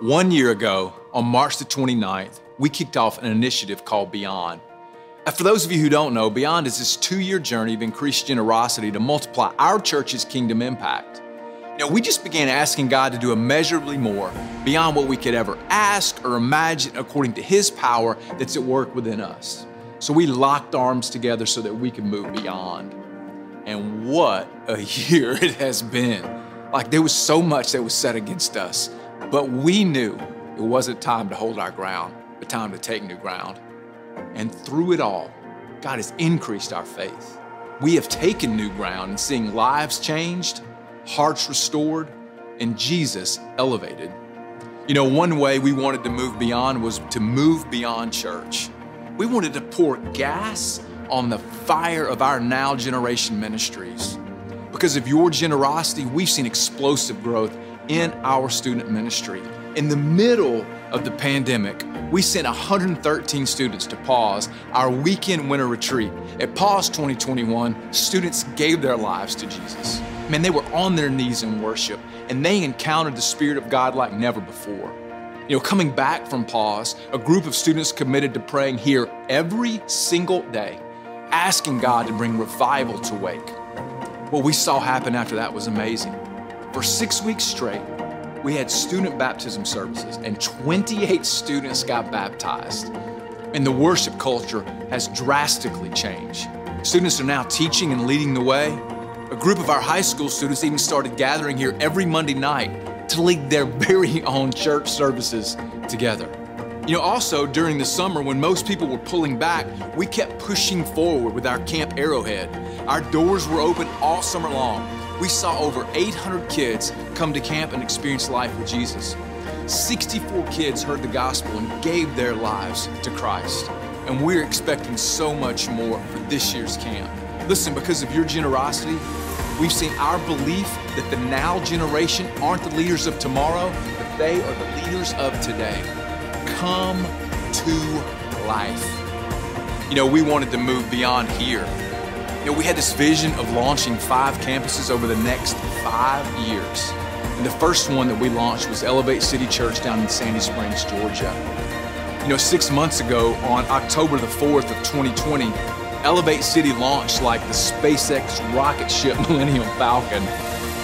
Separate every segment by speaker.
Speaker 1: One year ago, on March the 29th, we kicked off an initiative called Beyond. For those of you who don't know, Beyond is this two year journey of increased generosity to multiply our church's kingdom impact. You know, we just began asking God to do immeasurably more beyond what we could ever ask or imagine according to His power that's at work within us. So we locked arms together so that we could move beyond. And what a year it has been. Like there was so much that was set against us, but we knew it wasn't time to hold our ground, but time to take new ground. And through it all, God has increased our faith. We have taken new ground and seeing lives changed, hearts restored, and Jesus elevated. You know, one way we wanted to move beyond was to move beyond church. We wanted to pour gas on the fire of our now generation ministries. Because of your generosity, we've seen explosive growth in our student ministry. In the middle of the pandemic, we sent 113 students to Pause, our weekend winter retreat. At Pause 2021, students gave their lives to Jesus. Man, they were on their knees in worship, and they encountered the Spirit of God like never before. You know, coming back from Pause, a group of students committed to praying here every single day, asking God to bring revival to Wake. What we saw happen after that was amazing. For six weeks straight, we had student baptism services, and 28 students got baptized. And the worship culture has drastically changed. Students are now teaching and leading the way. A group of our high school students even started gathering here every Monday night to lead their very own church services together. You know, also during the summer when most people were pulling back, we kept pushing forward with our Camp Arrowhead. Our doors were open all summer long we saw over 800 kids come to camp and experience life with Jesus. 64 kids heard the gospel and gave their lives to Christ. And we're expecting so much more for this year's camp. Listen, because of your generosity, we've seen our belief that the now generation aren't the leaders of tomorrow, but they are the leaders of today. Come to life. You know, we wanted to move beyond here know, we had this vision of launching five campuses over the next five years. And the first one that we launched was Elevate City Church down in Sandy Springs, Georgia. You know, six months ago, on October the 4th of 2020, Elevate City launched like the SpaceX rocket ship Millennium Falcon.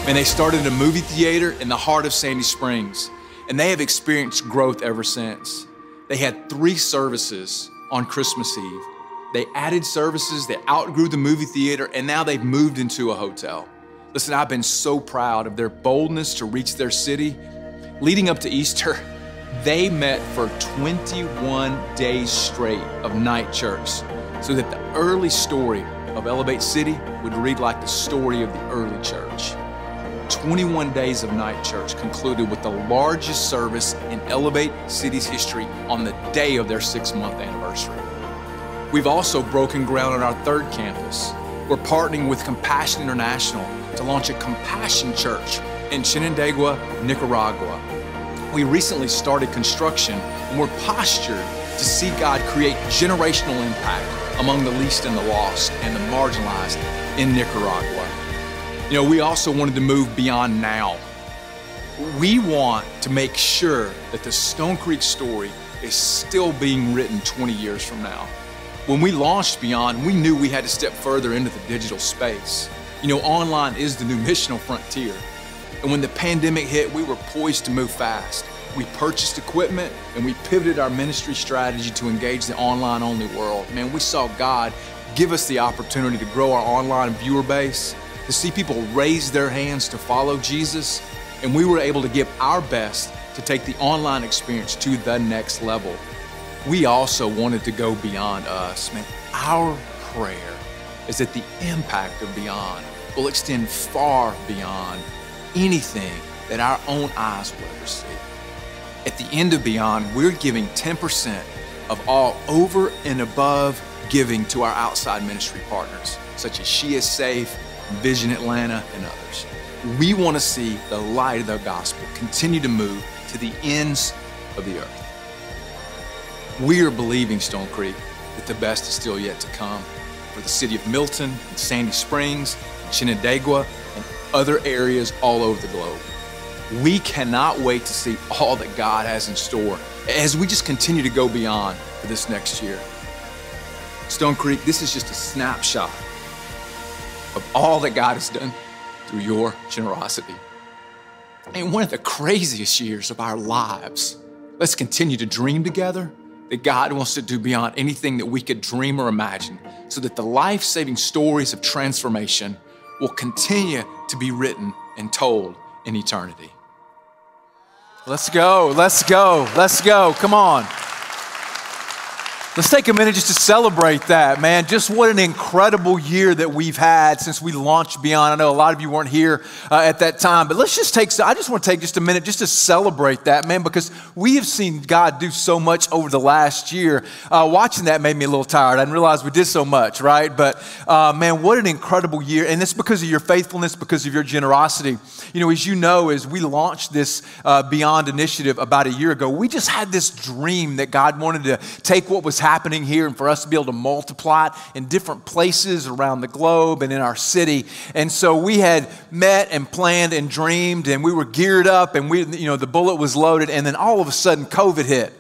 Speaker 1: And they started a movie theater in the heart of Sandy Springs. And they have experienced growth ever since. They had three services on Christmas Eve. They added services, they outgrew the movie theater, and now they've moved into a hotel. Listen, I've been so proud of their boldness to reach their city. Leading up to Easter, they met for 21 days straight of night church so that the early story of Elevate City would read like the story of the early church. 21 days of night church concluded with the largest service in Elevate City's history on the day of their six month anniversary. We've also broken ground on our third campus. We're partnering with Compassion International to launch a compassion church in Chinandega, Nicaragua. We recently started construction and we're postured to see God create generational impact among the least and the lost and the marginalized in Nicaragua. You know, we also wanted to move beyond now. We want to make sure that the Stone Creek story is still being written 20 years from now. When we launched Beyond, we knew we had to step further into the digital space. You know, online is the new missional frontier. And when the pandemic hit, we were poised to move fast. We purchased equipment and we pivoted our ministry strategy to engage the online only world. Man, we saw God give us the opportunity to grow our online viewer base, to see people raise their hands to follow Jesus, and we were able to give our best to take the online experience to the next level we also wanted to go beyond us. Man, our prayer is that the impact of Beyond will extend far beyond anything that our own eyes will ever see. At the end of Beyond, we're giving 10% of all over and above giving to our outside ministry partners, such as She is Safe, Vision Atlanta, and others. We want to see the light of the gospel continue to move to the ends of the earth. We are believing, Stone Creek, that the best is still yet to come for the city of Milton, and Sandy Springs, and Chinandega, and other areas all over the globe. We cannot wait to see all that God has in store as we just continue to go beyond for this next year. Stone Creek, this is just a snapshot of all that God has done through your generosity. In one of the craziest years of our lives. Let's continue to dream together that God wants to do beyond anything that we could dream or imagine so that the life saving stories of transformation will continue to be written and told in eternity. Let's go, let's go, let's go. Come on. Let's take a minute just to celebrate that, man. Just what an incredible year that we've had since we launched Beyond. I know a lot of you weren't here uh, at that time, but let's just take, I just want to take just a minute just to celebrate that, man, because we have seen God do so much over the last year. Uh, watching that made me a little tired. I didn't realize we did so much, right? But uh, man, what an incredible year. And it's because of your faithfulness, because of your generosity. You know, as you know, as we launched this uh, Beyond initiative about a year ago, we just had this dream that God wanted to take what was happening here and for us to be able to multiply it in different places around the globe and in our city. And so we had met and planned and dreamed and we were geared up and we, you know, the bullet was loaded and then all of a sudden COVID hit.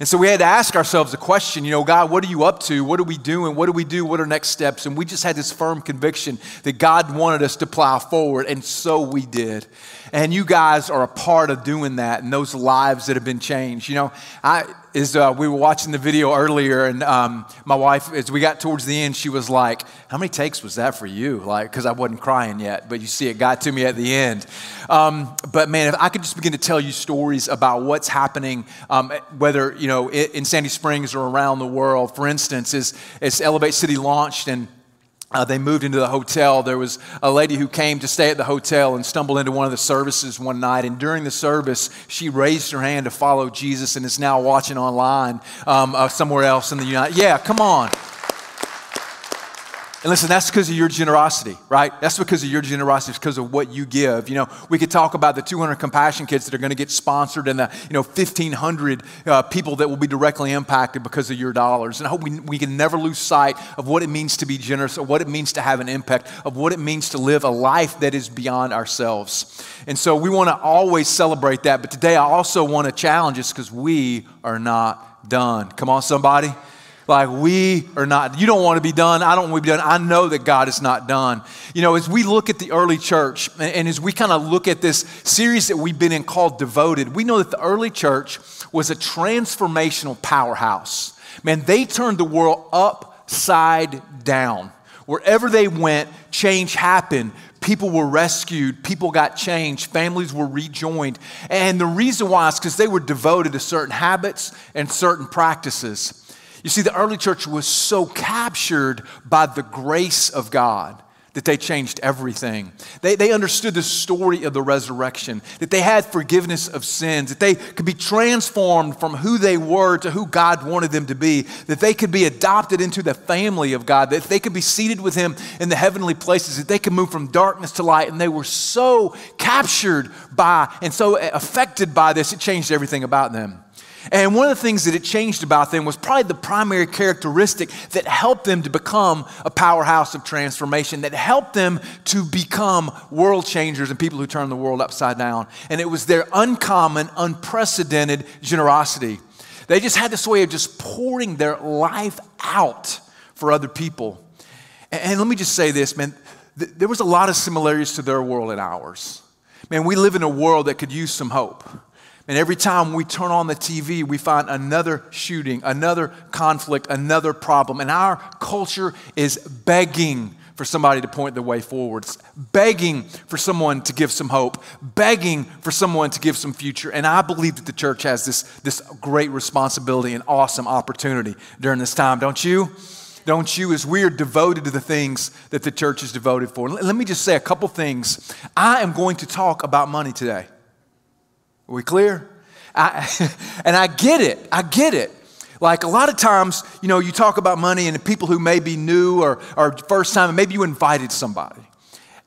Speaker 1: And so we had to ask ourselves a question, you know, God, what are you up to? What are we doing? What do we do? What are next steps? And we just had this firm conviction that God wanted us to plow forward, and so we did. And you guys are a part of doing that and those lives that have been changed. You know, I is uh, we were watching the video earlier, and um, my wife, as we got towards the end, she was like, "How many takes was that for you?" Like, because I wasn't crying yet, but you see, it got to me at the end. Um, but man, if I could just begin to tell you stories about what's happening, um, whether you know in Sandy Springs or around the world. For instance, is as Elevate City launched and uh, they moved into the hotel. There was a lady who came to stay at the hotel and stumbled into one of the services one night. And during the service, she raised her hand to follow Jesus and is now watching online um, uh, somewhere else in the United. Yeah, come on. And listen, that's because of your generosity, right? That's because of your generosity. It's because of what you give. You know, we could talk about the 200 compassion kids that are going to get sponsored and the, you know, 1,500 uh, people that will be directly impacted because of your dollars. And I hope we, we can never lose sight of what it means to be generous, of what it means to have an impact, of what it means to live a life that is beyond ourselves. And so we want to always celebrate that. But today I also want to challenge us because we are not done. Come on, somebody. Like we are not, you don't want to be done. I don't want to be done. I know that God is not done. You know, as we look at the early church and as we kind of look at this series that we've been in called Devoted, we know that the early church was a transformational powerhouse. Man, they turned the world upside down. Wherever they went, change happened. People were rescued, people got changed, families were rejoined. And the reason why is because they were devoted to certain habits and certain practices. You see, the early church was so captured by the grace of God that they changed everything. They, they understood the story of the resurrection, that they had forgiveness of sins, that they could be transformed from who they were to who God wanted them to be, that they could be adopted into the family of God, that they could be seated with Him in the heavenly places, that they could move from darkness to light. And they were so captured by and so affected by this, it changed everything about them. And one of the things that it changed about them was probably the primary characteristic that helped them to become a powerhouse of transformation, that helped them to become world changers and people who turn the world upside down. And it was their uncommon, unprecedented generosity. They just had this way of just pouring their life out for other people. And let me just say this, man, there was a lot of similarities to their world and ours. Man, we live in a world that could use some hope. And every time we turn on the TV, we find another shooting, another conflict, another problem. And our culture is begging for somebody to point the way forward, it's begging for someone to give some hope, begging for someone to give some future. And I believe that the church has this, this great responsibility and awesome opportunity during this time, don't you? Don't you? As we are devoted to the things that the church is devoted for. Let me just say a couple things. I am going to talk about money today. Are we clear? I, and I get it. I get it. Like a lot of times, you know, you talk about money and people who may be new or, or first time, and maybe you invited somebody.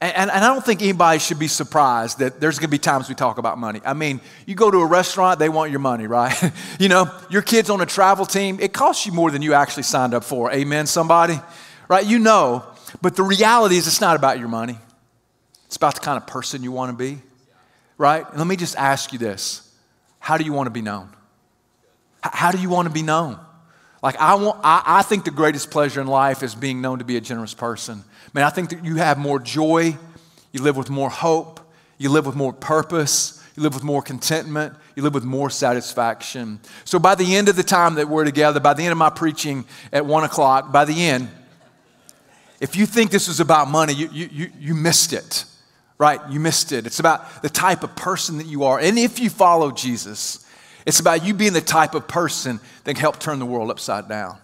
Speaker 1: And, and I don't think anybody should be surprised that there's going to be times we talk about money. I mean, you go to a restaurant, they want your money, right? you know, your kid's on a travel team, it costs you more than you actually signed up for. Amen, somebody? Right? You know, but the reality is it's not about your money, it's about the kind of person you want to be.
Speaker 2: Right? And let me just ask you this How do you want to be known? How do you want to be known? Like, I, want, I, I think the greatest pleasure in life is being known to be a generous person. Man, I think that you have more joy, you live with more hope, you live with more purpose, you live with more contentment, you live with more satisfaction. So, by the end of the time that we're together, by the end of my preaching at one o'clock, by the end, if you think this was about money, you, you, you missed it, right? You missed it. It's about the type of person that you are. And if you follow Jesus, it's about you being the type of person that can help turn the world upside down.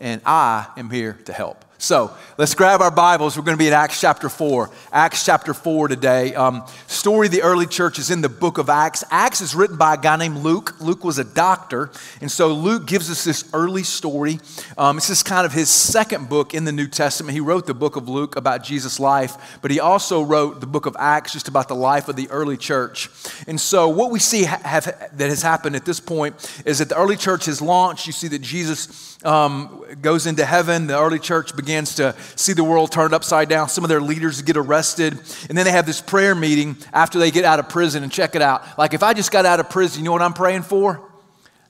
Speaker 2: And I am here to help. So let's grab our Bibles. We're going to be in Acts chapter 4. Acts chapter 4 today. Um, story of the early church is in the book of Acts. Acts is written by a guy named Luke. Luke was a doctor. And so Luke gives us this early story. Um, this is kind of his second book in the New Testament. He wrote the book of Luke about Jesus' life, but he also wrote the book of Acts just about the life of the early church. And so what we see have, that has happened at this point is that the early church has launched. You see that Jesus um, goes into heaven. The early church begins begins to see the world turned upside down. Some of their leaders get arrested. And then they have this prayer meeting after they get out of prison. And check it out. Like, if I just got out of prison, you know what I'm praying for?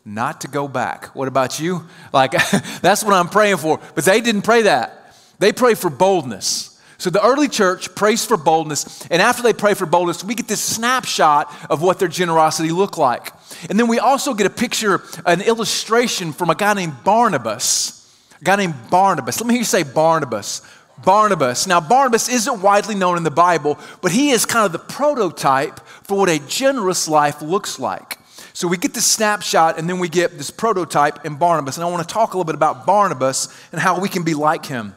Speaker 2: Not to go back. What about you? Like, that's what I'm praying for. But they didn't pray that. They pray for boldness. So the early church prays for boldness, and after they pray for boldness, we get this snapshot of what their generosity looked like. And then we also get a picture, an illustration from a guy named Barnabas guy named Barnabas. Let me hear you say Barnabas. Barnabas. Now, Barnabas isn't widely known in the Bible, but he is kind of the prototype for what a generous life looks like. So we get this snapshot and then we get this prototype in Barnabas. And I want to talk a little bit about Barnabas and how we can be like him.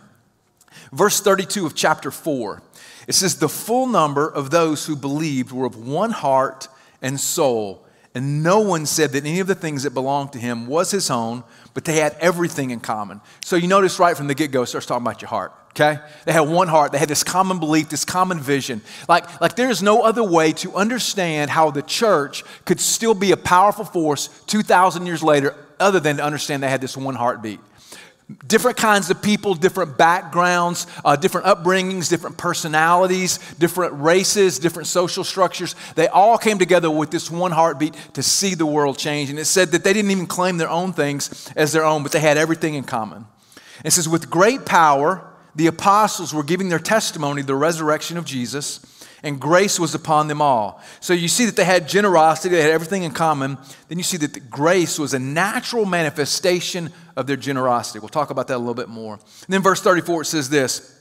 Speaker 2: Verse 32 of chapter 4. It says, The full number of those who believed were of one heart and soul, and no one said that any of the things that belonged to him was his own, but they had everything in common. So you notice right from the get go, starts talking about your heart. Okay? They had one heart. They had this common belief, this common vision. Like, like there's no other way to understand how the church could still be a powerful force 2,000 years later other than to understand they had this one heartbeat different kinds of people, different backgrounds, uh, different upbringings, different personalities, different races, different social structures. They all came together with this one heartbeat to see the world change. And it said that they didn't even claim their own things as their own, but they had everything in common. It says, with great power, the apostles were giving their testimony the resurrection of Jesus and grace was upon them all. So you see that they had generosity, they had everything in common. Then you see that the grace was a natural manifestation of their generosity. We'll talk about that a little bit more. And then verse 34 it says this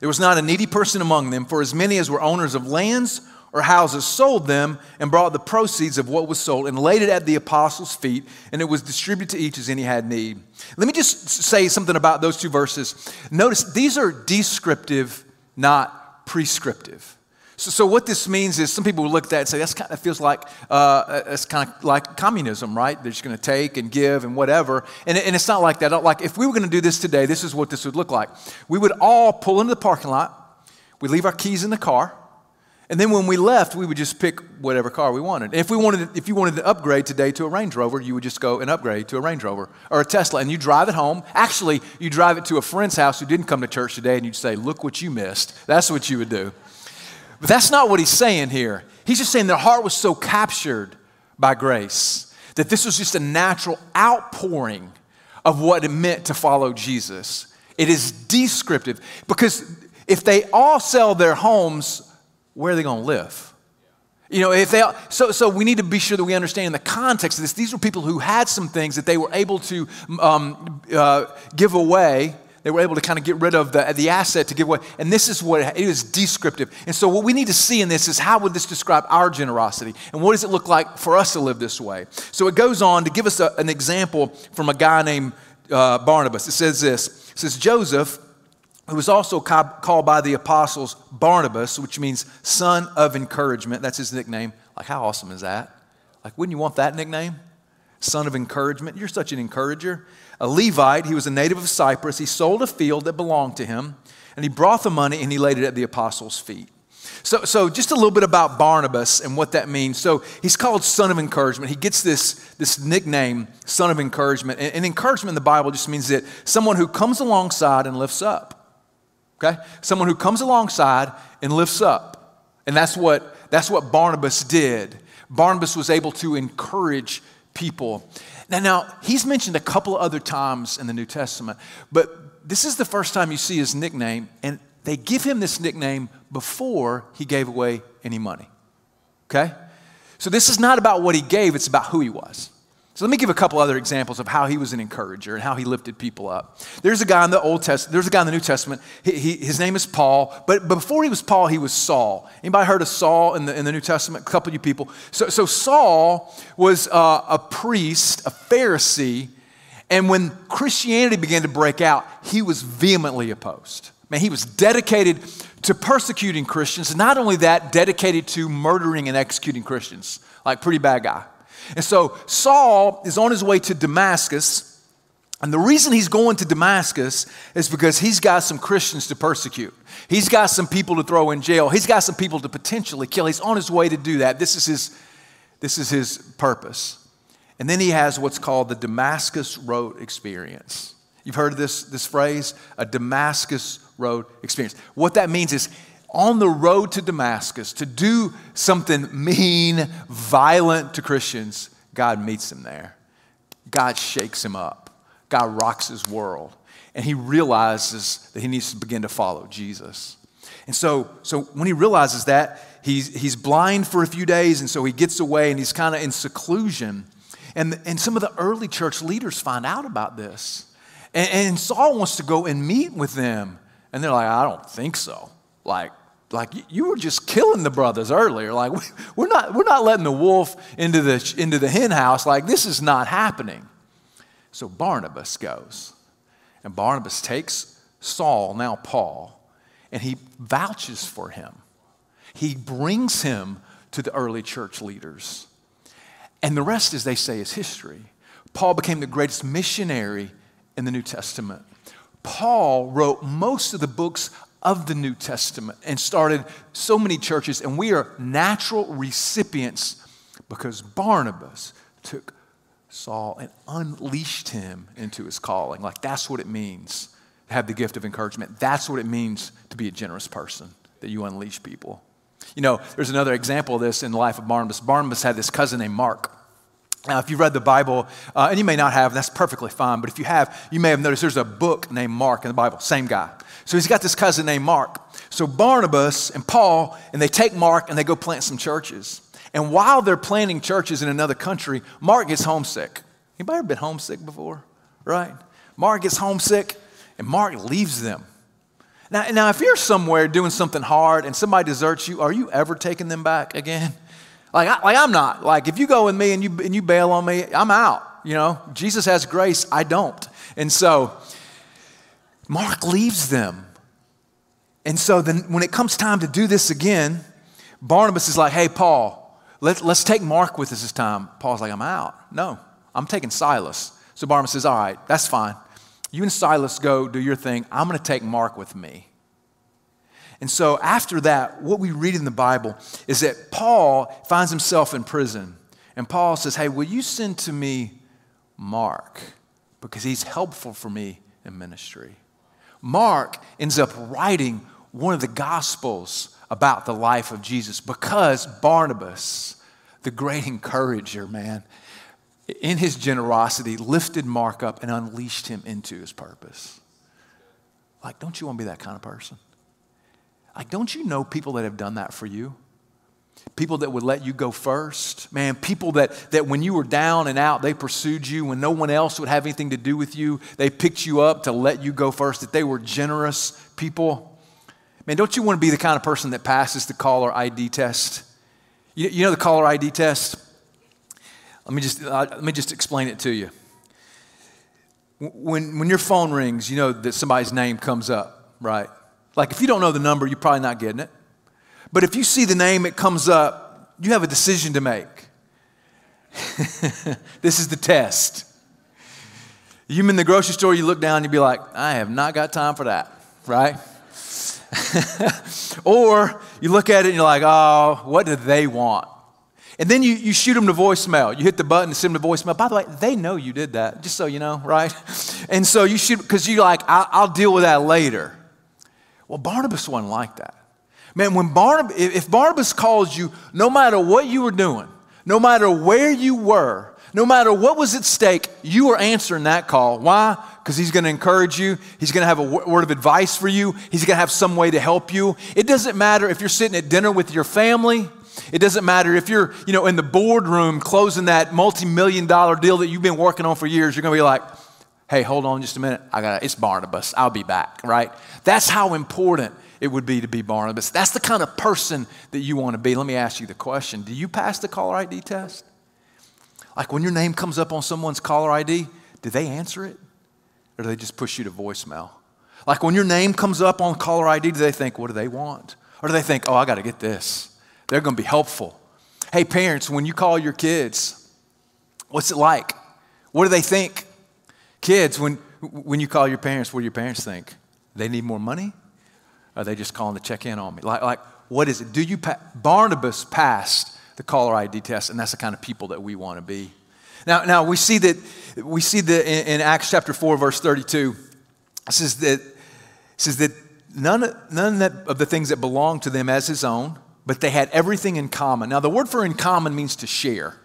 Speaker 2: There was not a needy person among them, for as many as were owners of lands or houses sold them and brought the proceeds of what was sold and laid it at the apostles' feet, and it was distributed to each as any had need. Let me just say something about those two verses. Notice these are descriptive, not prescriptive. So, so, what this means is some people look at that and say, that's kind of, feels like, uh, it's kind of like communism, right? They're just going to take and give and whatever. And, and it's not like that. Like, if we were going to do this today, this is what this would look like. We would all pull into the parking lot, we'd leave our keys in the car, and then when we left, we would just pick whatever car we wanted. If we wanted, if you wanted to upgrade today to a Range Rover, you would just go and upgrade to a Range Rover or a Tesla, and you drive it home. Actually, you drive it to a friend's house who didn't come to church today, and you'd say, "Look what you missed." That's what you would do. But that's not what he's saying here. He's just saying their heart was so captured by grace that this was just a natural outpouring of what it meant to follow Jesus. It is descriptive because if they all sell their homes, where are they going to live? You know, if they so so we need to be sure that we understand the context of this. These were people who had some things that they were able to um, uh, give away they were able to kind of get rid of the, the asset to give away. And this is what it is descriptive. And so, what we need to see in this is how would this describe our generosity? And what does it look like for us to live this way? So, it goes on to give us a, an example from a guy named uh, Barnabas. It says this It says, Joseph, who was also called by the apostles Barnabas, which means son of encouragement. That's his nickname. Like, how awesome is that? Like, wouldn't you want that nickname? Son of encouragement. You're such an encourager a Levite. He was a native of Cyprus. He sold a field that belonged to him, and he brought the money and he laid it at the apostles' feet. So, so just a little bit about Barnabas and what that means. So he's called son of encouragement. He gets this, this nickname, son of encouragement. And, and encouragement in the Bible just means that someone who comes alongside and lifts up. Okay? Someone who comes alongside and lifts up. And that's what That's what Barnabas did. Barnabas was able to encourage people. Now, now, he's mentioned a couple other times in the New Testament, but this is the first time you see his nickname, and they give him this nickname before he gave away any money. Okay? So this is not about what he gave, it's about who he was. So let me give a couple other examples of how he was an encourager and how he lifted people up. There's a guy in the Old Testament, there's a guy in the New Testament, he, he, his name is Paul, but before he was Paul, he was Saul. Anybody heard of Saul in the, in the New Testament? A couple of you people. So, so Saul was uh, a priest, a Pharisee, and when Christianity began to break out, he was vehemently opposed. Man, he was dedicated to persecuting Christians. Not only that, dedicated to murdering and executing Christians. Like, pretty bad guy. And so Saul is on his way to Damascus. And the reason he's going to Damascus is because he's got some Christians to persecute. He's got some people to throw in jail. He's got some people to potentially kill. He's on his way to do that. This is his, this is his purpose. And then he has what's called the Damascus Road experience. You've heard this, this phrase? A Damascus Road experience. What that means is on the road to Damascus to do something mean, violent to Christians, God meets him there. God shakes him up. God rocks his world. And he realizes that he needs to begin to follow Jesus. And so, so when he realizes that, he's, he's blind for a few days, and so he gets away and he's kind of in seclusion. And, and some of the early church leaders find out about this. And, and Saul wants to go and meet with them. And they're like, I don't think so. Like, like you were just killing the brothers earlier. Like we're not, we're not letting the wolf into the, into the hen house. Like this is not happening. So Barnabas goes. And Barnabas takes Saul, now Paul, and he vouches for him. He brings him to the early church leaders. And the rest, as they say, is history. Paul became the greatest missionary in the New Testament. Paul wrote most of the books of the New Testament and started so many churches, and we are natural recipients because Barnabas took Saul and unleashed him into his calling. Like, that's what it means to have the gift of encouragement. That's what it means to be a generous person, that you unleash people. You know, there's another example of this in the life of Barnabas. Barnabas had this cousin named Mark. Now, if you've read the Bible, uh, and you may not have, that's perfectly fine, but if you have, you may have noticed there's a book named Mark in the Bible, same guy. So he's got this cousin named Mark. So Barnabas and Paul, and they take Mark and they go plant some churches. And while they're planting churches in another country, Mark gets homesick. Anybody ever been homesick before? Right? Mark gets homesick, and Mark leaves them. Now, now, if you're somewhere doing something hard and somebody deserts you, are you ever taking them back again? Like, I, like I'm not. Like, if you go with me and you, and you bail on me, I'm out. You know, Jesus has grace, I don't. And so, Mark leaves them. And so then when it comes time to do this again, Barnabas is like, hey, Paul, let, let's take Mark with us this time. Paul's like, I'm out. No, I'm taking Silas. So Barnabas says, all right, that's fine. You and Silas go do your thing. I'm going to take Mark with me. And so after that, what we read in the Bible is that Paul finds himself in prison. And Paul says, Hey, will you send to me Mark? Because he's helpful for me in ministry. Mark ends up writing one of the Gospels about the life of Jesus because Barnabas, the great encourager, man, in his generosity, lifted Mark up and unleashed him into his purpose. Like, don't you want to be that kind of person? Like, don't you know people that have done that for you? People that would let you go first. Man, people that, that when you were down and out, they pursued you. When no one else would have anything to do with you, they picked you up to let you go first, that they were generous people. Man, don't you want to be the kind of person that passes the caller ID test? You, you know the caller ID test? Let me just, uh, let me just explain it to you. When, when your phone rings, you know that somebody's name comes up, right? Like if you don't know the number, you're probably not getting it. But if you see the name, it comes up, you have a decision to make. this is the test. You in the grocery store, you look down, you'd be like, I have not got time for that, right? or you look at it and you're like, oh, what do they want? And then you, you shoot them to voicemail. You hit the button to send them to voicemail. By the way, they know you did that, just so you know, right? And so you shoot, because you're like, I'll, I'll deal with that later. Well, Barnabas wasn't like that. Man, when Barnabas, if Barnabas calls you, no matter what you were doing, no matter where you were, no matter what was at stake, you are answering that call. Why? Because he's going to encourage you. He's going to have a word of advice for you. He's going to have some way to help you. It doesn't matter if you're sitting at dinner with your family. It doesn't matter if you're, you know, in the boardroom closing that multi-million dollar deal that you've been working on for years. You're going to be like, "Hey, hold on just a minute. I got it's Barnabas. I'll be back." Right? That's how important it would be to be Barnabas. That's the kind of person that you want to be. Let me ask you the question: Do you pass the caller ID test? Like when your name comes up on someone's caller ID, do they answer it? Or do they just push you to voicemail? Like when your name comes up on caller ID, do they think, what do they want? Or do they think, oh, I got to get this? They're going to be helpful. Hey, parents, when you call your kids, what's it like? What do they think? Kids, when, when you call your parents, what do your parents think? They need more money? Or are they just calling to check in on me? Like, like what is it? Do you, pa- Barnabas passed the caller ID test, and that's the kind of people that we want to be. Now, now we see that we see that in, in Acts chapter 4, verse 32, it says that, it says that none, none of the things that belonged to them as his own, but they had everything in common. Now, the word for in common means to share.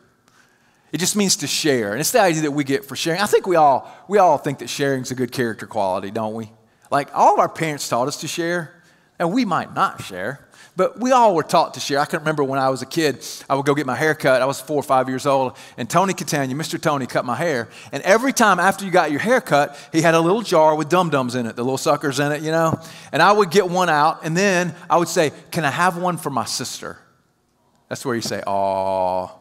Speaker 2: It just means to share. And it's the idea that we get for sharing. I think we all, we all think that sharing is a good character quality, don't we? Like all of our parents taught us to share, and we might not share. But we all were taught to share. I can remember when I was a kid, I would go get my hair cut. I was four or five years old, and Tony Catania, Mr. Tony, cut my hair. And every time after you got your hair cut, he had a little jar with dum dums in it, the little suckers in it, you know? And I would get one out, and then I would say, Can I have one for my sister? That's where you say, Oh.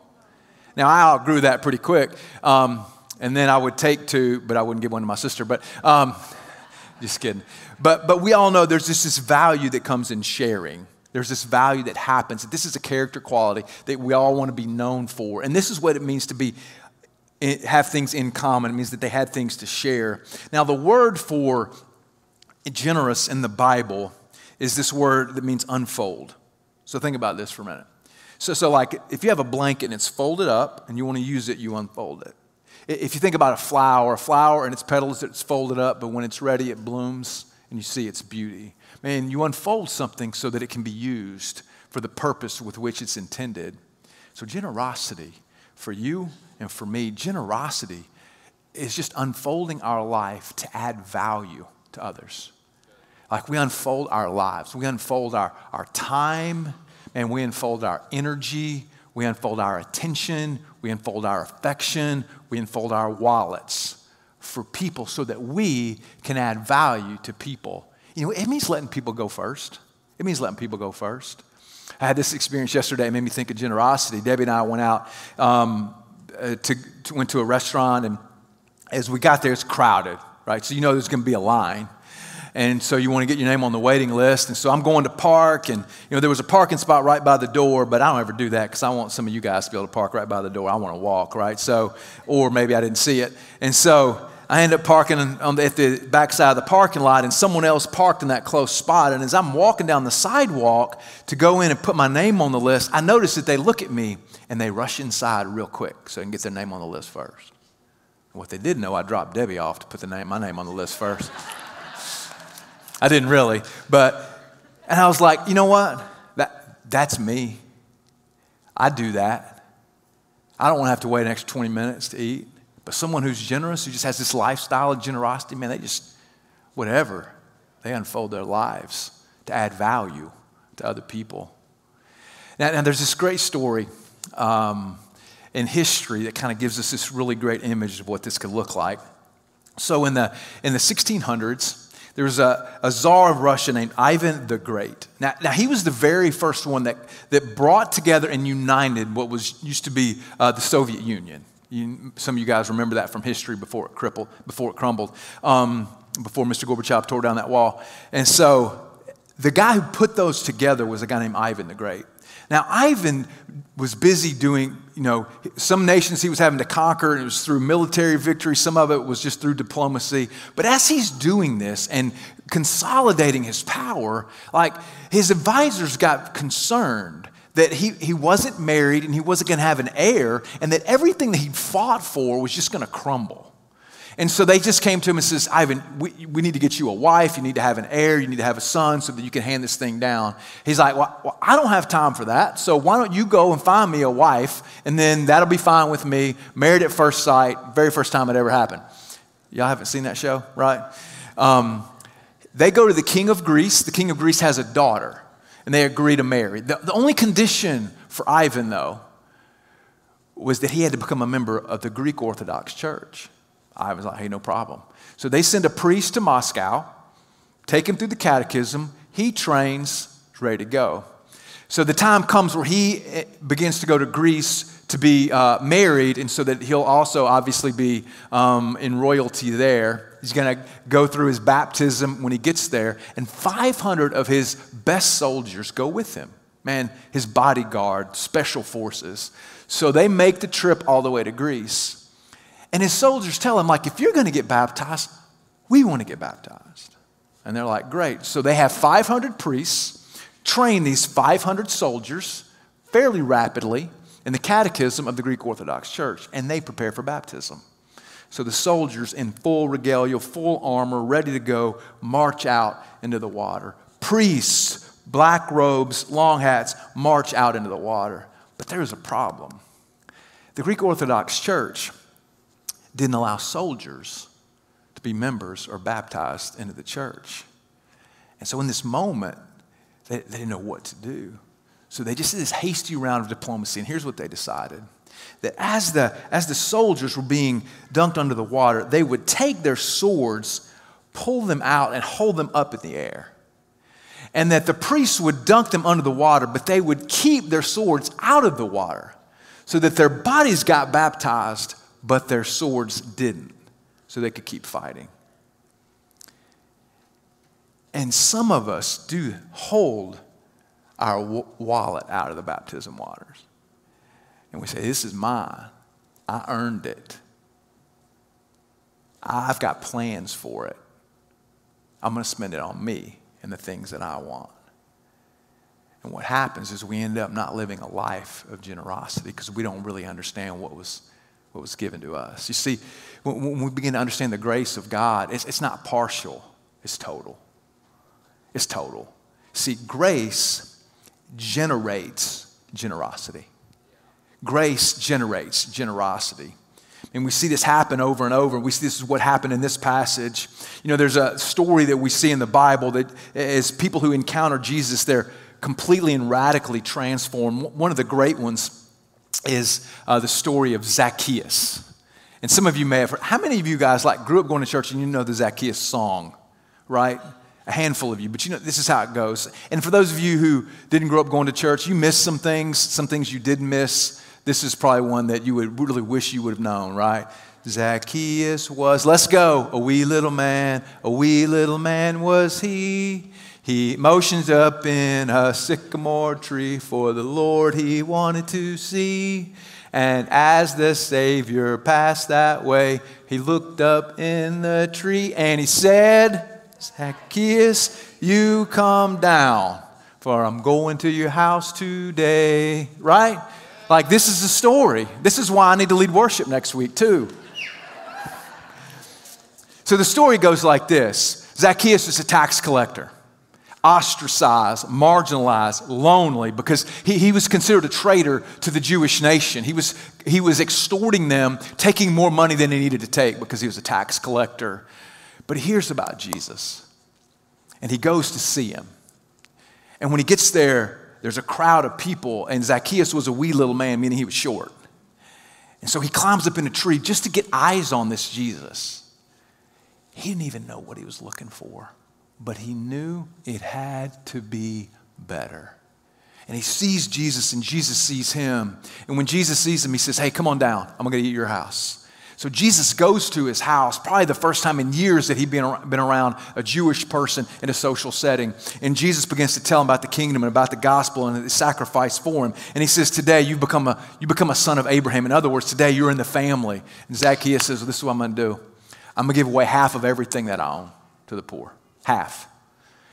Speaker 2: Now, I outgrew that pretty quick. Um, and then I would take two, but I wouldn't give one to my sister. But um, just kidding. But, but we all know there's just this value that comes in sharing. There's this value that happens. This is a character quality that we all want to be known for. And this is what it means to be eh, have things in common. It means that they had things to share. Now, the word for generous in the Bible is this word that means unfold. So think about this for a minute. So, so like if you have a blanket and it's folded up and you want to use it, you unfold it. If you think about a flower, a flower and its petals, it's folded up, but when it's ready, it blooms and you see its beauty man, you unfold something so that it can be used for the purpose with which it's intended. So, generosity for you and for me, generosity is just unfolding our life to add value to others. Like we unfold our lives, we unfold our, our time, and we unfold our energy, we unfold our attention, we unfold our affection, we unfold our wallets for people so that we can add value to people you know, it means letting people go first. It means letting people go first. I had this experience yesterday. It made me think of generosity. Debbie and I went out um, uh, to, to, went to a restaurant, and as we got there, it's crowded, right? So you know there's going to be a line, and so you want to get your name on the waiting list. And so I'm going to park, and you know there was a parking spot right by the door, but I don't ever do that because I want some of you guys to be able to park right by the door. I want to walk, right? So, or maybe I didn't see it, and so I ended up parking the, at the backside of the parking lot, and someone else parked in that close spot. And as I'm walking down the sidewalk to go in and put my name on the list, I notice that they look at me and they rush inside real quick so they can get their name on the list first. what they didn't know, I dropped Debbie off to put name, my name on the list first. I didn't really, but, and I was like, you know what? That, that's me. I do that. I don't want to have to wait an extra 20 minutes to eat. But someone who's generous, who just has this lifestyle of generosity, man, they just, whatever, they unfold their lives to add value to other people. Now, now there's this great story um, in history that kind of gives us this really great image of what this could look like. So in the, in the 1600s, there was a, a czar of Russia named Ivan the Great. Now, now, he was the very first one that, that brought together and united what was used to be uh, the Soviet Union. You, some of you guys remember that from history before it crippled, before it crumbled, um, before Mr. Gorbachev tore down that wall. And so the guy who put those together was a guy named Ivan the Great. Now, Ivan was busy doing, you know, some nations he was having to conquer, and it was through military victory. Some of it was just through diplomacy. But as he's doing this and consolidating his power, like his advisors got concerned that he, he wasn't married and he wasn't going to have an heir, and that everything that he'd fought for was just going to crumble. And so they just came to him and says, Ivan, we, we need to get you a wife. You need to have an heir. You need to have a son so that you can hand this thing down. He's like, well, well, I don't have time for that. So why don't you go and find me a wife and then that'll be fine with me. Married at first sight, very first time it ever happened. Y'all haven't seen that show, right? Um, they go to the king of Greece. The king of Greece has a daughter and they agree to marry. The, the only condition for Ivan, though, was that he had to become a member of the Greek Orthodox Church. I was like, hey, no problem. So they send a priest to Moscow, take him through the catechism. He trains, ready to go. So the time comes where he eh, begins to go to Greece to be uh, married, and so that he'll also obviously be um, in royalty there. He's going to go through his baptism when he gets there, and 500 of his best soldiers go with him. Man, his bodyguard, special forces. So they make the trip all the way to Greece. And his soldiers tell him, like, if you're going to get baptized, we want to get baptized. And they're like, great. So they have 500 priests train these 500 soldiers fairly rapidly in the catechism of the Greek Orthodox Church, and they prepare for baptism. So the soldiers in full regalia, full armor, ready to go, march out into the water. Priests, black robes, long hats, march out into the water. But there is a problem. The Greek Orthodox Church didn't allow soldiers to be members or baptized into the church. And so in this moment, they, they didn't know what to do. So they just did this hasty round of diplomacy. And here's what they decided that as the, as the soldiers were being dunked under the water, they would take their swords, pull them out, and hold them up in the air. And that the priests would dunk them under the water, but they would keep their swords out of the water so that their bodies got baptized, but their swords didn't, so they could keep fighting. And some of us do hold our wallet out of the baptism waters. And we say, This is mine. I earned it. I've got plans for it. I'm going to spend it on me and the things that I want. And what happens is we end up not living a life of generosity because we don't really understand what was what was given to us. You see, when, we begin to understand the grace of God, it's, it's not partial, it's total. It's total. See, grace generates generosity. Grace generates generosity. And we see this happen over and over. We see this is what happened in this passage. You know, there's a story that we see in the Bible that as people who encounter Jesus, they're completely and radically transformed. One of the great ones is uh, the story of Zacchaeus. And some of you may have heard, how many of you guys like grew up going to church and you know the Zacchaeus song, right? A handful of you, but you know, this is how it goes. And for those of you who didn't grow up going to church, you missed some things, some things you did miss. This is probably one that you would really wish you would have known, right? Zacchaeus was, let's go, a wee little man, a wee little man was he. He motions up in a sycamore tree for the Lord he wanted to see. And as the Savior passed that way, he looked up in the tree and he said, Zacchaeus, you come down, for I'm going to your house today. Right? Like, this is the story. This is why I need to lead worship next week, too. So the story goes like this Zacchaeus is a tax collector ostracized, marginalized, lonely, because he, he was considered a traitor to the Jewish nation. He was, he was extorting them, taking more money than he needed to take because he was a tax collector. But he hears about Jesus and he goes to see him. And when he gets there, there's a crowd of people, and Zacchaeus was a wee little man, meaning he was short. And so he climbs up in a tree just to get eyes on this Jesus. He didn't even know what he was looking for but he knew it had to be better. And he sees Jesus, and Jesus sees him. And when Jesus sees him, he says, Hey, come on down. I'm going to eat your house. So Jesus goes to his house, probably the first time in years that he'd been, been around a Jewish person in a social setting. And Jesus begins to tell him about the kingdom and about the gospel and the sacrifice for him. And he says, Today you become a, you become a son of Abraham. In other words, today you're in the family. And Zacchaeus says, well, This is what I'm going to do. I'm going to give away half of everything that I own to the poor half.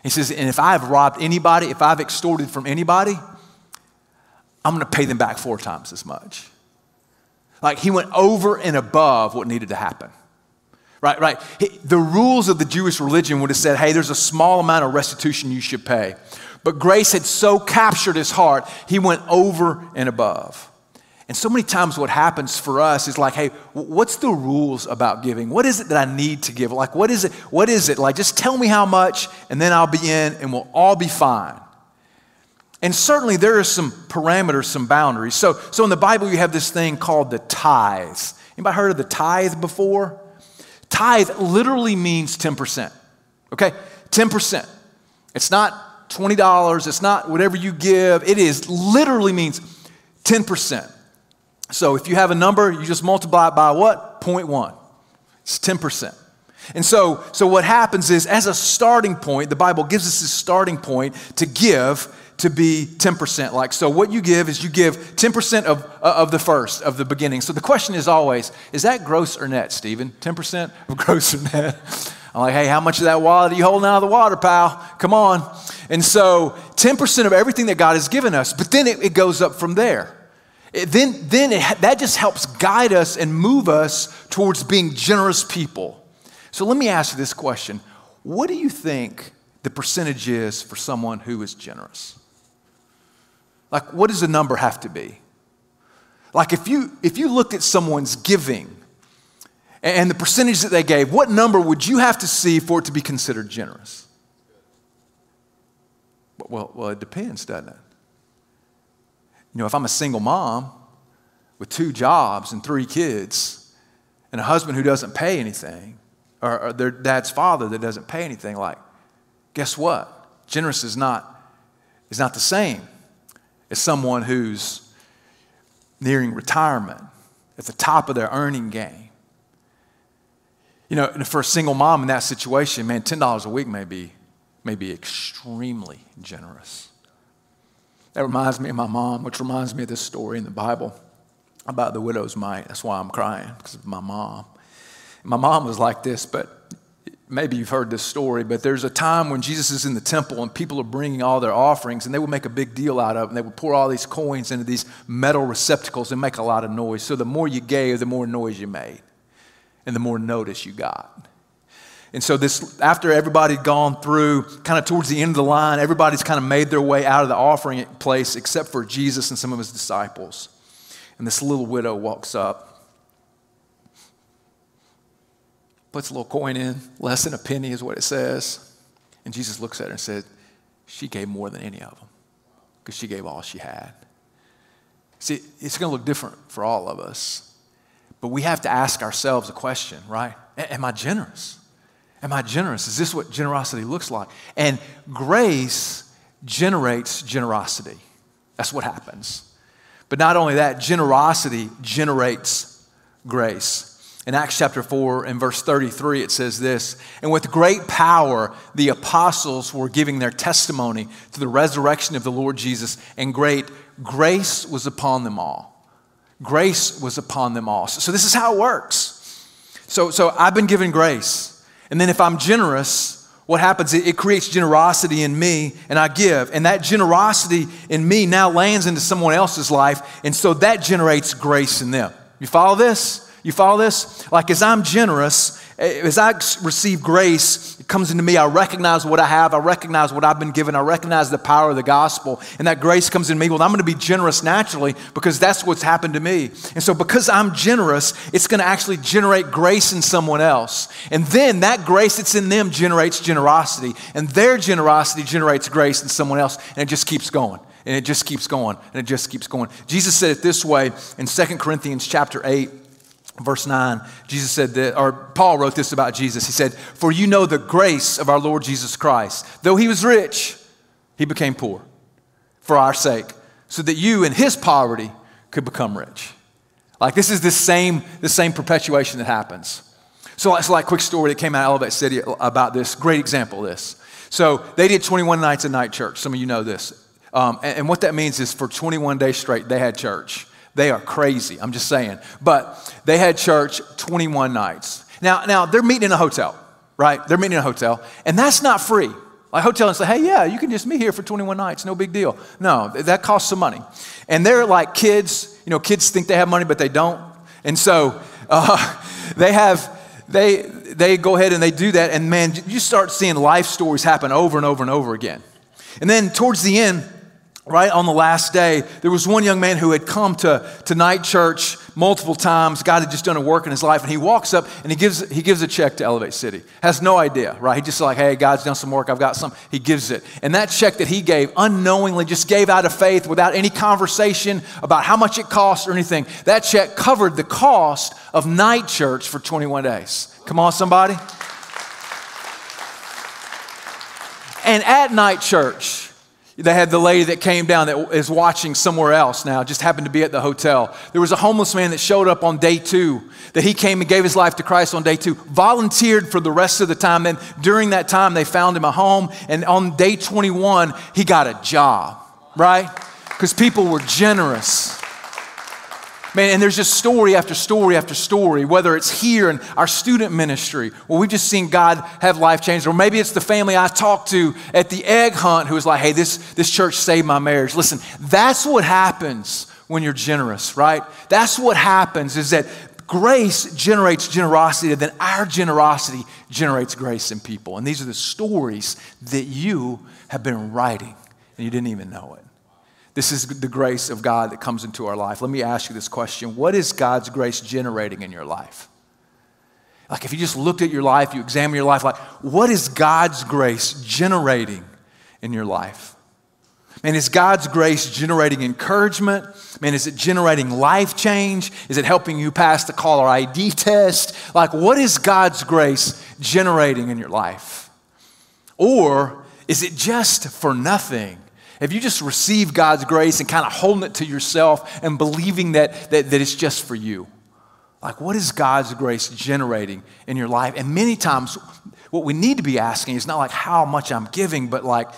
Speaker 2: He says, and if I've robbed anybody, if I've extorted from anybody, I'm going to pay them back four times as much. Like he went over and above what needed to happen. Right, right. The rules of the Jewish religion would have said, hey, there's a small amount of restitution you should pay. But grace had so captured his heart, he went over and above. And so many times, what happens for us is like, hey, what's the rules about giving? What is it that I need to give? Like, what is it? What is it? Like, just tell me how much, and then I'll be in, and we'll all be fine. And certainly, there are some parameters, some boundaries. So, so in the Bible, you have this thing called the tithe. Anybody heard of the tithe before? Tithe literally means 10%. Okay? 10%. It's not $20, it's not whatever you give. It is literally means 10%. So if you have a number, you just multiply it by what? 0.1. It's 10%. And so, so what happens is, as a starting point, the Bible gives us this starting point to give to be 10%. Like, so what you give is you give 10% of, uh, of the first, of the beginning. So the question is always, is that gross or net, Stephen? 10% of gross or net? I'm like, hey, how much of that wallet are you holding out of the water, pal? Come on. And so 10% of everything that God has given us, but then it, it goes up from there. Then then it, that just helps guide us and move us towards being generous people. So let me ask you this question What do you think the percentage is for someone who is generous? Like, what does the number have to be? Like, if you, if you looked at someone's giving and the percentage that they gave, what number would you have to see for it to be considered generous? Well, well, it depends, doesn't it? You know, if I'm a single mom with two jobs and three kids and a husband who doesn't pay anything, or, or their dad's father that doesn't pay anything, like, guess what? Generous is not, is not the same as someone who's nearing retirement at the top of their earning game. You know, for a single mom in that situation, man, $10 a week may be, may be extremely generous. That reminds me of my mom, which reminds me of this story in the Bible about the widow's mite. That's why I'm crying, because of my mom. My mom was like this, but maybe you've heard this story, but there's a time when Jesus is in the temple and people are bringing all their offerings, and they would make a big deal out of it, and they would pour all these coins into these metal receptacles and make a lot of noise. So the more you gave, the more noise you made, and the more notice you got. And so this after everybody'd gone through, kind of towards the end of the line, everybody's kind of made their way out of the offering place except for Jesus and some of his disciples. And this little widow walks up, puts a little coin in, less than a penny is what it says. And Jesus looks at her and said, She gave more than any of them because she gave all she had. See, it's going to look different for all of us, but we have to ask ourselves a question, right? Am I generous? Am I generous? Is this what generosity looks like? And grace generates generosity. That's what happens. But not only that, generosity generates grace. In Acts chapter 4 and verse 33, it says this And with great power, the apostles were giving their testimony to the resurrection of the Lord Jesus, and great grace was upon them all. Grace was upon them all. So, this is how it works. So, so I've been given grace. And then if I'm generous, what happens? It, creates generosity in me and I give. And that generosity in me now lands into someone else's life. And so that generates grace in them. You follow this? You follow this? Like as I'm generous, Eh, as I receive grace, it comes into me. I recognize what I have. I recognize what I've been given. I recognize the power of the gospel. And that grace comes in me. Well, I'm going to be generous naturally because that's what's happened to me. And so, because I'm generous, it's going to actually generate grace in someone else. And then that grace that's in them generates generosity. And their generosity generates grace in someone else. And it just keeps going. And it just keeps going. And it just keeps going. Jesus said it this way in 2 Corinthians chapter 8 Verse 9, Jesus said that, or Paul wrote this about Jesus. He said, For you know the grace of our Lord Jesus Christ. Though he was rich, he became poor for our sake, so that you in his poverty could become rich. Like this is the same, the same perpetuation that happens. So it's like a quick story that came out of Elevate City about this. Great example of this. So they did 21 nights a night church. Some of you know this. Um, and, and what that means is for 21 days straight, they had church. They are crazy. I'm just saying. But they had church 21 nights. Now, now they're meeting in a hotel, right? They're meeting in a hotel, and that's not free. Like hotel and say, hey, yeah, you can just meet here for 21 nights, no big deal. No, that costs some money. And they're like kids, you know, kids think they have money, but they don't. And so uh, they have they, they go ahead and they do that, and man, you start seeing life stories happen over and over and over again. And then towards the end, right on the last day, there was one young man who had come to, to night church multiple times. God had just done a work in his life, and he walks up and he gives, he gives a check to Elevate City. Has no idea, right? He just like, hey, God's done some work, I've got some. He gives it. And that check that he gave, unknowingly, just gave out of faith without any conversation about how much it cost or anything. That check covered the cost of night church for 21 days. Come on, somebody. And at night church, they had the lady that came down that is watching somewhere else now, just happened to be at the hotel. There was a homeless man that showed up on day two, that he came and gave his life to Christ on day two, volunteered for the rest of the time. Then during that time, they found him a home. And on day 21, he got a job, right? Because people were generous. Man, and there's just story after story after story, whether it's here in our student ministry, where we've just seen God have life changed, or maybe it's the family I talked to at the egg hunt who was like, hey, this, this church saved my marriage. Listen, that's what happens when you're generous, right? That's what happens is that grace generates generosity, and then our generosity generates grace in people. And these are the stories that you have been writing, and you didn't even know it. This is the grace of God that comes into our life. Let me ask you this question What is God's grace generating in your life? Like, if you just looked at your life, you examine your life, like, what is God's grace generating in your life? Man, is God's grace generating encouragement? Man, is it generating life change? Is it helping you pass the caller ID test? Like, what is God's grace generating in your life? Or is it just for nothing? If you just receive God's grace and kind of holding it to yourself and believing that, that, that it's just for you, like what is God's grace generating in your life? And many times, what we need to be asking is not like how much I'm giving, but like,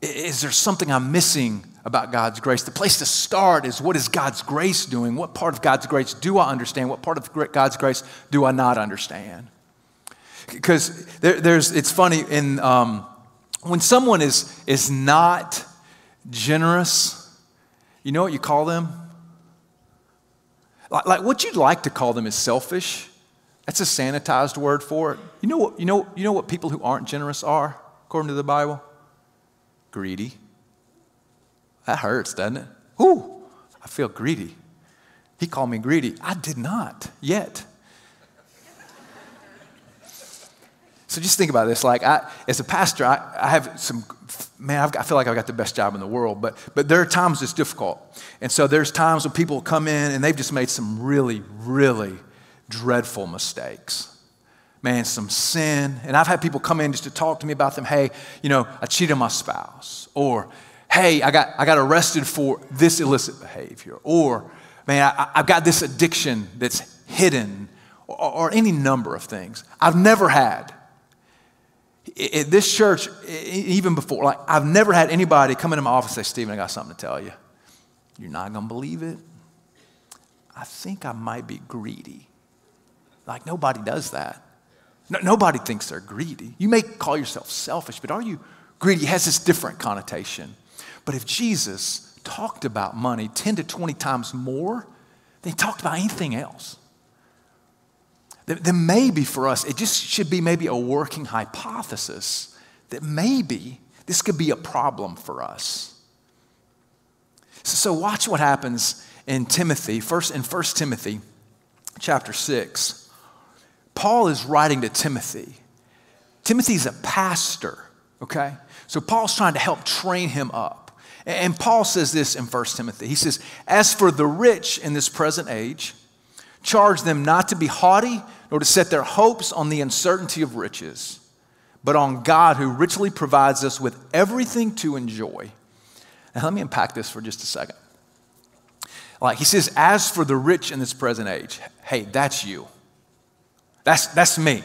Speaker 2: is there something I'm missing about God's grace? The place to start is what is God's grace doing? What part of God's grace do I understand? What part of God's grace do I not understand? Because there, there's, it's funny, in, um, when someone is, is not generous, you know what you call them? Like, like what you'd like to call them is selfish. That's a sanitized word for it. You know what, you know, you know what people who aren't generous are, according to the Bible? Greedy. That hurts, doesn't it? Ooh, I feel greedy. He called me greedy. I did not yet. So just think about this. Like, I, as a pastor, I, I have some man, I've, i feel like I've got the best job in the world, but, but there are times it's difficult. And so there's times when people come in and they've just made some really, really dreadful mistakes. Man, some sin. And I've had people come in just to talk to me about them. Hey, you know, I cheated on my spouse. Or, hey, I got, I got arrested for this illicit behavior. Or, man, I, have got this addiction that's hidden. Or, or any number of things. I've never had this church, even before, like I've never had anybody come into my office and say, Stephen, I got something to tell you. You're not going to believe it. I think I might be greedy. Like nobody does that. No, nobody thinks they're greedy. You may call yourself selfish, but are you greedy? It has this different connotation. But if Jesus talked about money 10 to 20 times more than he talked about anything else, then maybe for us, it just should be maybe a working hypothesis that maybe this could be a problem for us. So, watch what happens in Timothy, first in 1 Timothy chapter 6. Paul is writing to Timothy. Timothy's a pastor, okay? So Paul's trying to help train him up. And Paul says this in 1 Timothy. He says, As for the rich in this present age, charge them not to be haughty nor to set their hopes on the uncertainty of riches, but on God who richly provides us with everything to enjoy. Now, let me unpack this for just a second. Like he says, as for the rich in this present age, hey, that's you. That's, that's me.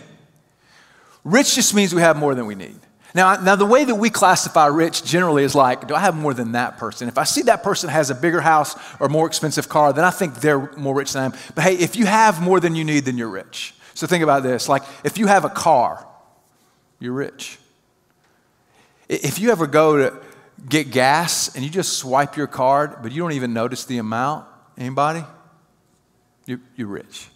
Speaker 2: Rich just means we have more than we need. Now, now, the way that we classify rich generally is like, do I have more than that person? If I see that person has a bigger house or more expensive car, then I think they're more rich than I am. But hey, if you have more than you need, then you're rich. So think about this like, if you have a car, you're rich. If you ever go to get gas and you just swipe your card, but you don't even notice the amount, anybody? You're, you're rich.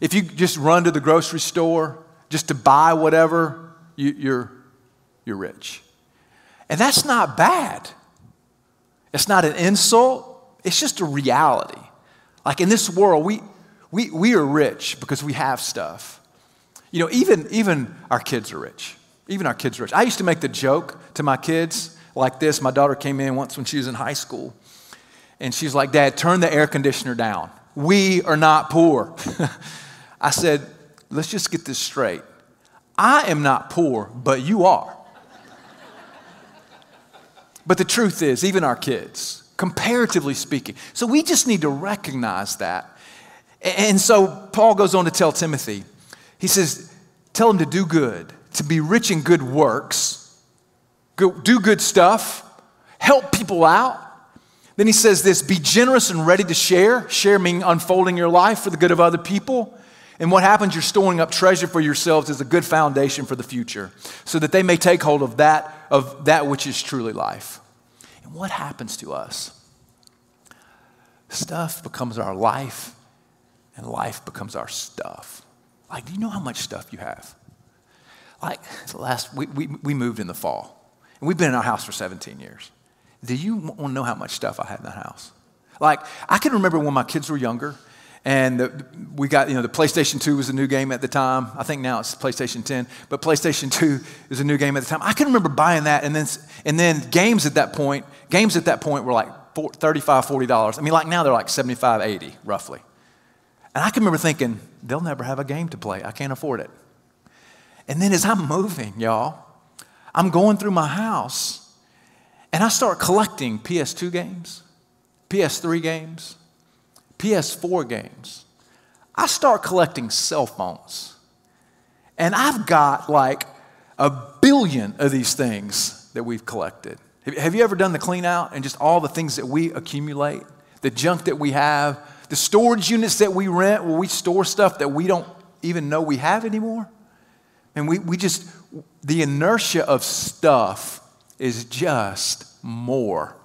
Speaker 2: If you just run to the grocery store just to buy whatever, you, you're, you're rich. And that's not bad. It's not an insult, it's just a reality. Like in this world, we, we, we are rich because we have stuff. You know, even, even our kids are rich. Even our kids are rich. I used to make the joke to my kids like this. My daughter came in once when she was in high school, and she's like, Dad, turn the air conditioner down. We are not poor. I said, Let's just get this straight. I am not poor, but you are. But the truth is, even our kids, comparatively speaking, so we just need to recognize that. And so Paul goes on to tell Timothy, he says, Tell him to do good, to be rich in good works, do good stuff, help people out. Then he says this be generous and ready to share. Share meaning unfolding your life for the good of other people. And what happens, you're storing up treasure for yourselves as a good foundation for the future, so that they may take hold of that, of that which is truly life. And what happens to us? Stuff becomes our life, and life becomes our stuff. Like, do you know how much stuff you have? Like, last, we, we, we moved in the fall, and we've been in our house for 17 years. Do you want to know how much stuff I had in that house? Like, I can remember when my kids were younger, and the, we got, you know, the PlayStation 2 was a new game at the time. I think now it's PlayStation 10, but PlayStation 2 is a new game at the time. I can remember buying that, and then, and then games at that point, games at that point were like 35 $40. I mean, like now they're like 75 80 roughly. And I can remember thinking, they'll never have a game to play. I can't afford it. And then as I'm moving, y'all, I'm going through my house and I start collecting PS2 games, PS3 games, PS4 games. I start collecting cell phones. And I've got like a billion of these things that we've collected. Have you ever done the clean out and just all the things that we accumulate, the junk that we have, the storage units that we rent where we store stuff that we don't even know we have anymore? And we, we just, the inertia of stuff is just more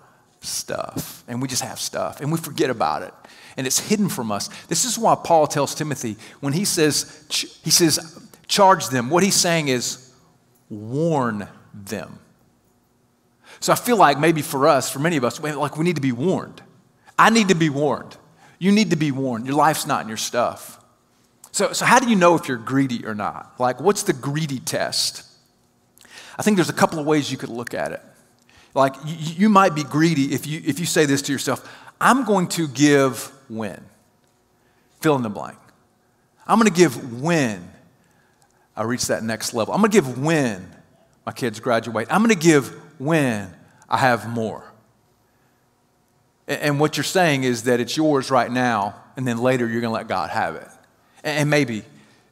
Speaker 2: stuff. And we just have stuff and we forget about it. And it's hidden from us. This is why Paul tells Timothy when he says, he says, charge them, what he's saying is warn them. So I feel like maybe for us, for many of us, like we need to be warned. I need to be warned. You need to be warned. Your life's not in your stuff. So, so how do you know if you're greedy or not? Like, what's the greedy test? I think there's a couple of ways you could look at it. Like, you, you might be greedy if you, if you say this to yourself I'm going to give when. Fill in the blank. I'm going to give when I reach that next level. I'm going to give when my kids graduate. I'm going to give when I have more. And what you're saying is that it's yours right now, and then later you're going to let God have it. And maybe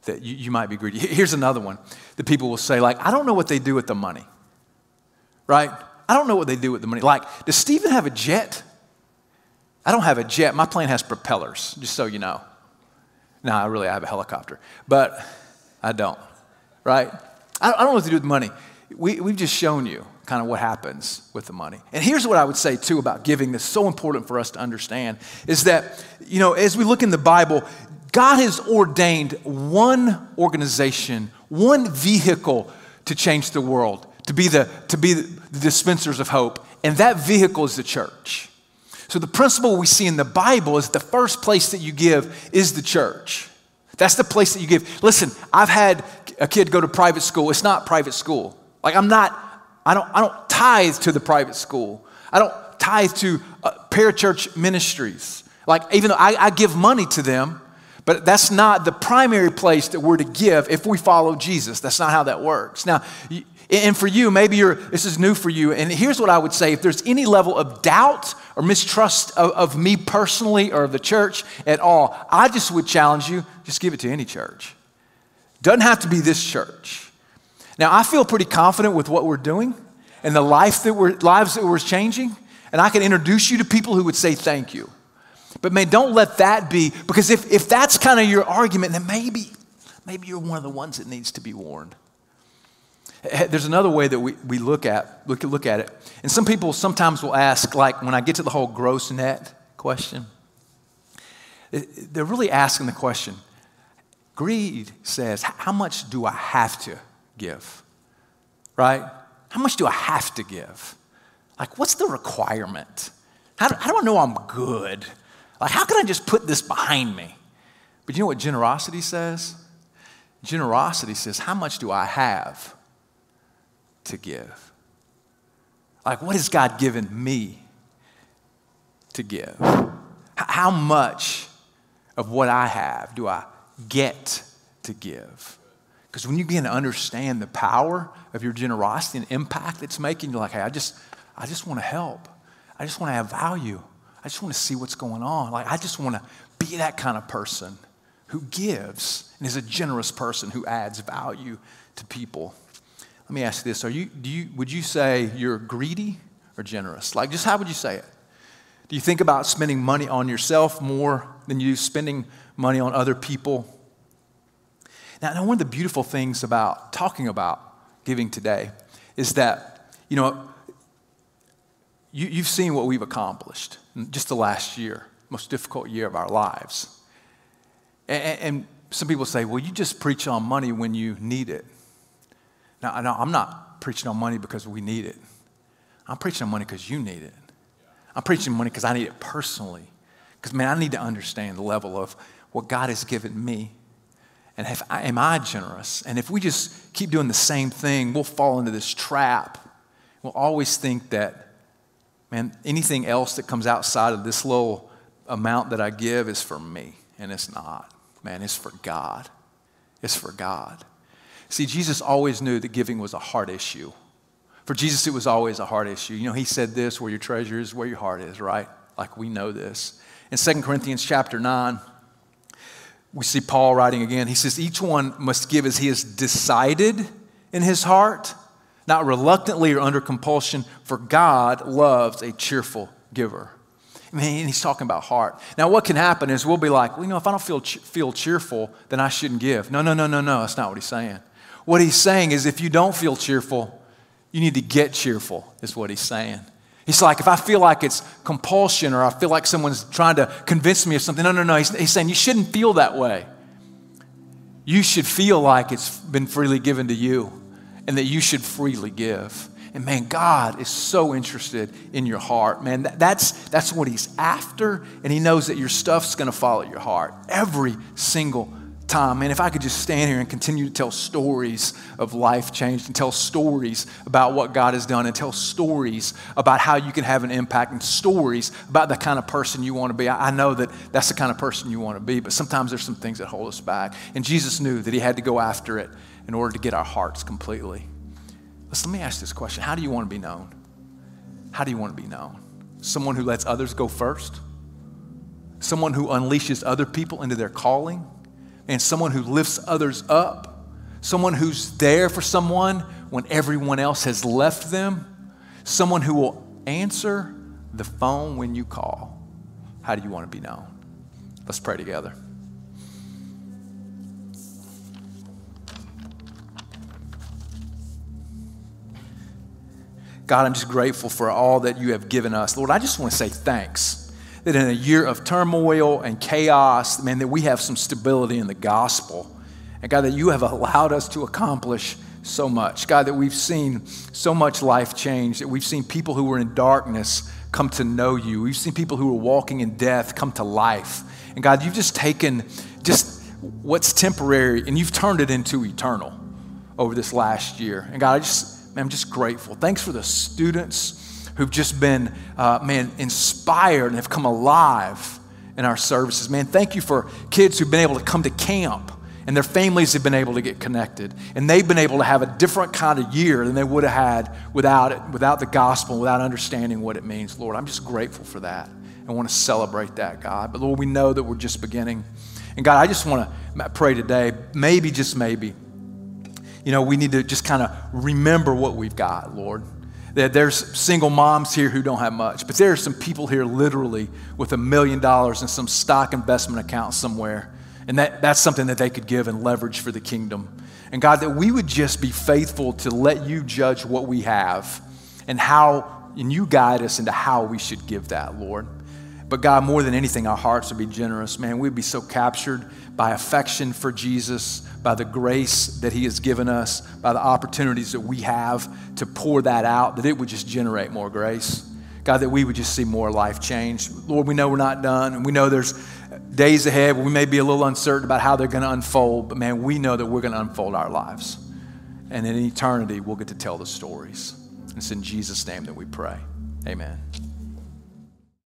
Speaker 2: that you, might be greedy. Here's another one that people will say, like, I don't know what they do with the money, right? I don't know what they do with the money. Like, does Stephen have a jet? I don't have a jet. My plane has propellers, just so you know. No, I really I have a helicopter, but I don't, right? I don't know what to do with money. We, we've just shown you kind of what happens with the money. And here's what I would say too about giving that's so important for us to understand is that, you know, as we look in the Bible, God has ordained one organization, one vehicle to change the world, to be the, to be the dispensers of hope, and that vehicle is the church. So, the principle we see in the Bible is the first place that you give is the church. That's the place that you give. Listen, I've had a kid go to private school. It's not private school. Like, I'm not, I don't, I don't tithe to the private school. I don't tithe to uh, parachurch ministries. Like, even though I, I give money to them, but that's not the primary place that we're to give if we follow Jesus. That's not how that works. Now, and for you, maybe you're, this is new for you. And here's what I would say if there's any level of doubt or mistrust of, of me personally or of the church at all, I just would challenge you just give it to any church. Doesn't have to be this church. Now, I feel pretty confident with what we're doing and the life that we're, lives that we're changing. And I can introduce you to people who would say thank you. But man, don't let that be, because if, if that's kind of your argument, then maybe, maybe you're one of the ones that needs to be warned. Eh, eh, there's another way that we, we look at look, look at it. And some people sometimes will ask, like when I get to the whole gross net question, eh, they're really asking the question, Greed says, how much do I have to give? Right? How much do I have to give? Like, what's the requirement? How do, how do I know I'm good? Like, how can I just put this behind me? But you know what generosity says? Generosity says, how much do I have to give? Like, what has God given me to give? How much of what I have do I get to give? Because when you begin to understand the power of your generosity and impact it's making, you're like, hey, I just, I just want to help. I just want to have value. I just want to see what's going on. Like, I just want to be that kind of person who gives and is a generous person who adds value to people. Let me ask you this: Are you, do you, would you say you're greedy or generous? Like, just how would you say it? Do you think about spending money on yourself more than you do spending money on other people? Now, now, one of the beautiful things about talking about giving today is that, you know, you, you've seen what we've accomplished in just the last year, most difficult year of our lives. And, and some people say, well, you just preach on money when you need it. Now, no, I'm not preaching on money because we need it. I'm preaching on money because you need it. I'm preaching money because I need it personally. Because, man, I need to understand the level of what God has given me. And if I, am I generous? And if we just keep doing the same thing, we'll fall into this trap. We'll always think that, man, anything else that comes outside of this little amount that I give is for me. And it's not. Man, it's for God. It's for God. See, Jesus always knew that giving was a heart issue. For Jesus, it was always a heart issue. You know, he said this where your treasure is, where your heart is, right? Like we know this. In 2 Corinthians chapter 9, we see Paul writing again. He says, Each one must give as he has decided in his heart, not reluctantly or under compulsion, for God loves a cheerful giver. I mean, he's talking about heart. Now, what can happen is we'll be like, well, you know, if I don't feel, feel cheerful, then I shouldn't give. No, no, no, no, no. That's not what he's saying. What he's saying is if you don't feel cheerful, you need to get cheerful, is what he's saying. He's like, if I feel like it's compulsion or I feel like someone's trying to convince me of something, no, no, no. He's, he's saying you shouldn't feel that way. You should feel like it's been freely given to you and that you should freely give. And man, God is so interested in your heart. Man, that, that's, that's what He's after. And He knows that your stuff's going to follow your heart every single time. And if I could just stand here and continue to tell stories of life change and tell stories about what God has done and tell stories about how you can have an impact and stories about the kind of person you want to be. I know that that's the kind of person you want to be, but sometimes there's some things that hold us back. And Jesus knew that he had to go after it in order to get our hearts completely. Let's, let me ask this question How do you want to be known? How do you want to be known? Someone who lets others go first? Someone who unleashes other people into their calling? and someone who lifts others up, someone who's there for someone when everyone else has left them, someone who will answer the phone when you call. How do you want to be known? Let's pray together. God, I'm just grateful for all that you have given us. Lord, I just want to say thanks that in a year of turmoil and chaos, man, that we have some stability in the gospel. And God, that you have allowed us to accomplish so much. God, that we've seen so much life change, that we've seen people who were in darkness come to know you. We've seen people who were walking in death come to life. And God, you've just taken just what's temporary and you've turned it into eternal over this last year. And God, I just, man, I'm just grateful. Thanks for the students who've just been, uh, man, inspired and have come alive in our services. Man, thank you for kids who've been able to come to camp and their families have been able to get connected. And they've been able to have a different kind of year than they would have had without it, without the gospel, without understanding what it means. Lord, I'm just grateful for that. I want to celebrate that, God. But Lord, we know that we're just beginning. And God, I just want to pray today, maybe, just maybe, you know, we need to just kind of remember what we've got, Lord that there's single moms here who don't have much, but there are some people here literally with a million dollars in some stock investment account somewhere. And that, that's something that they could give and leverage for the kingdom. And God, that we would just be faithful to let you judge what we have and how, and you guide us into how we should give that, Lord. But God, more than anything, our hearts would be generous. Man, we'd be so captured by affection for Jesus, by the grace that He has given us, by the opportunities that we have to pour that out, that it would just generate more grace. God, that we would just see more life change. Lord, we know we're not done, and we know there's days ahead where we may be a little uncertain about how they're going to unfold, but man, we know that we're going to unfold our lives. And in eternity, we'll get to tell the stories. It's in Jesus' name that we pray. Amen.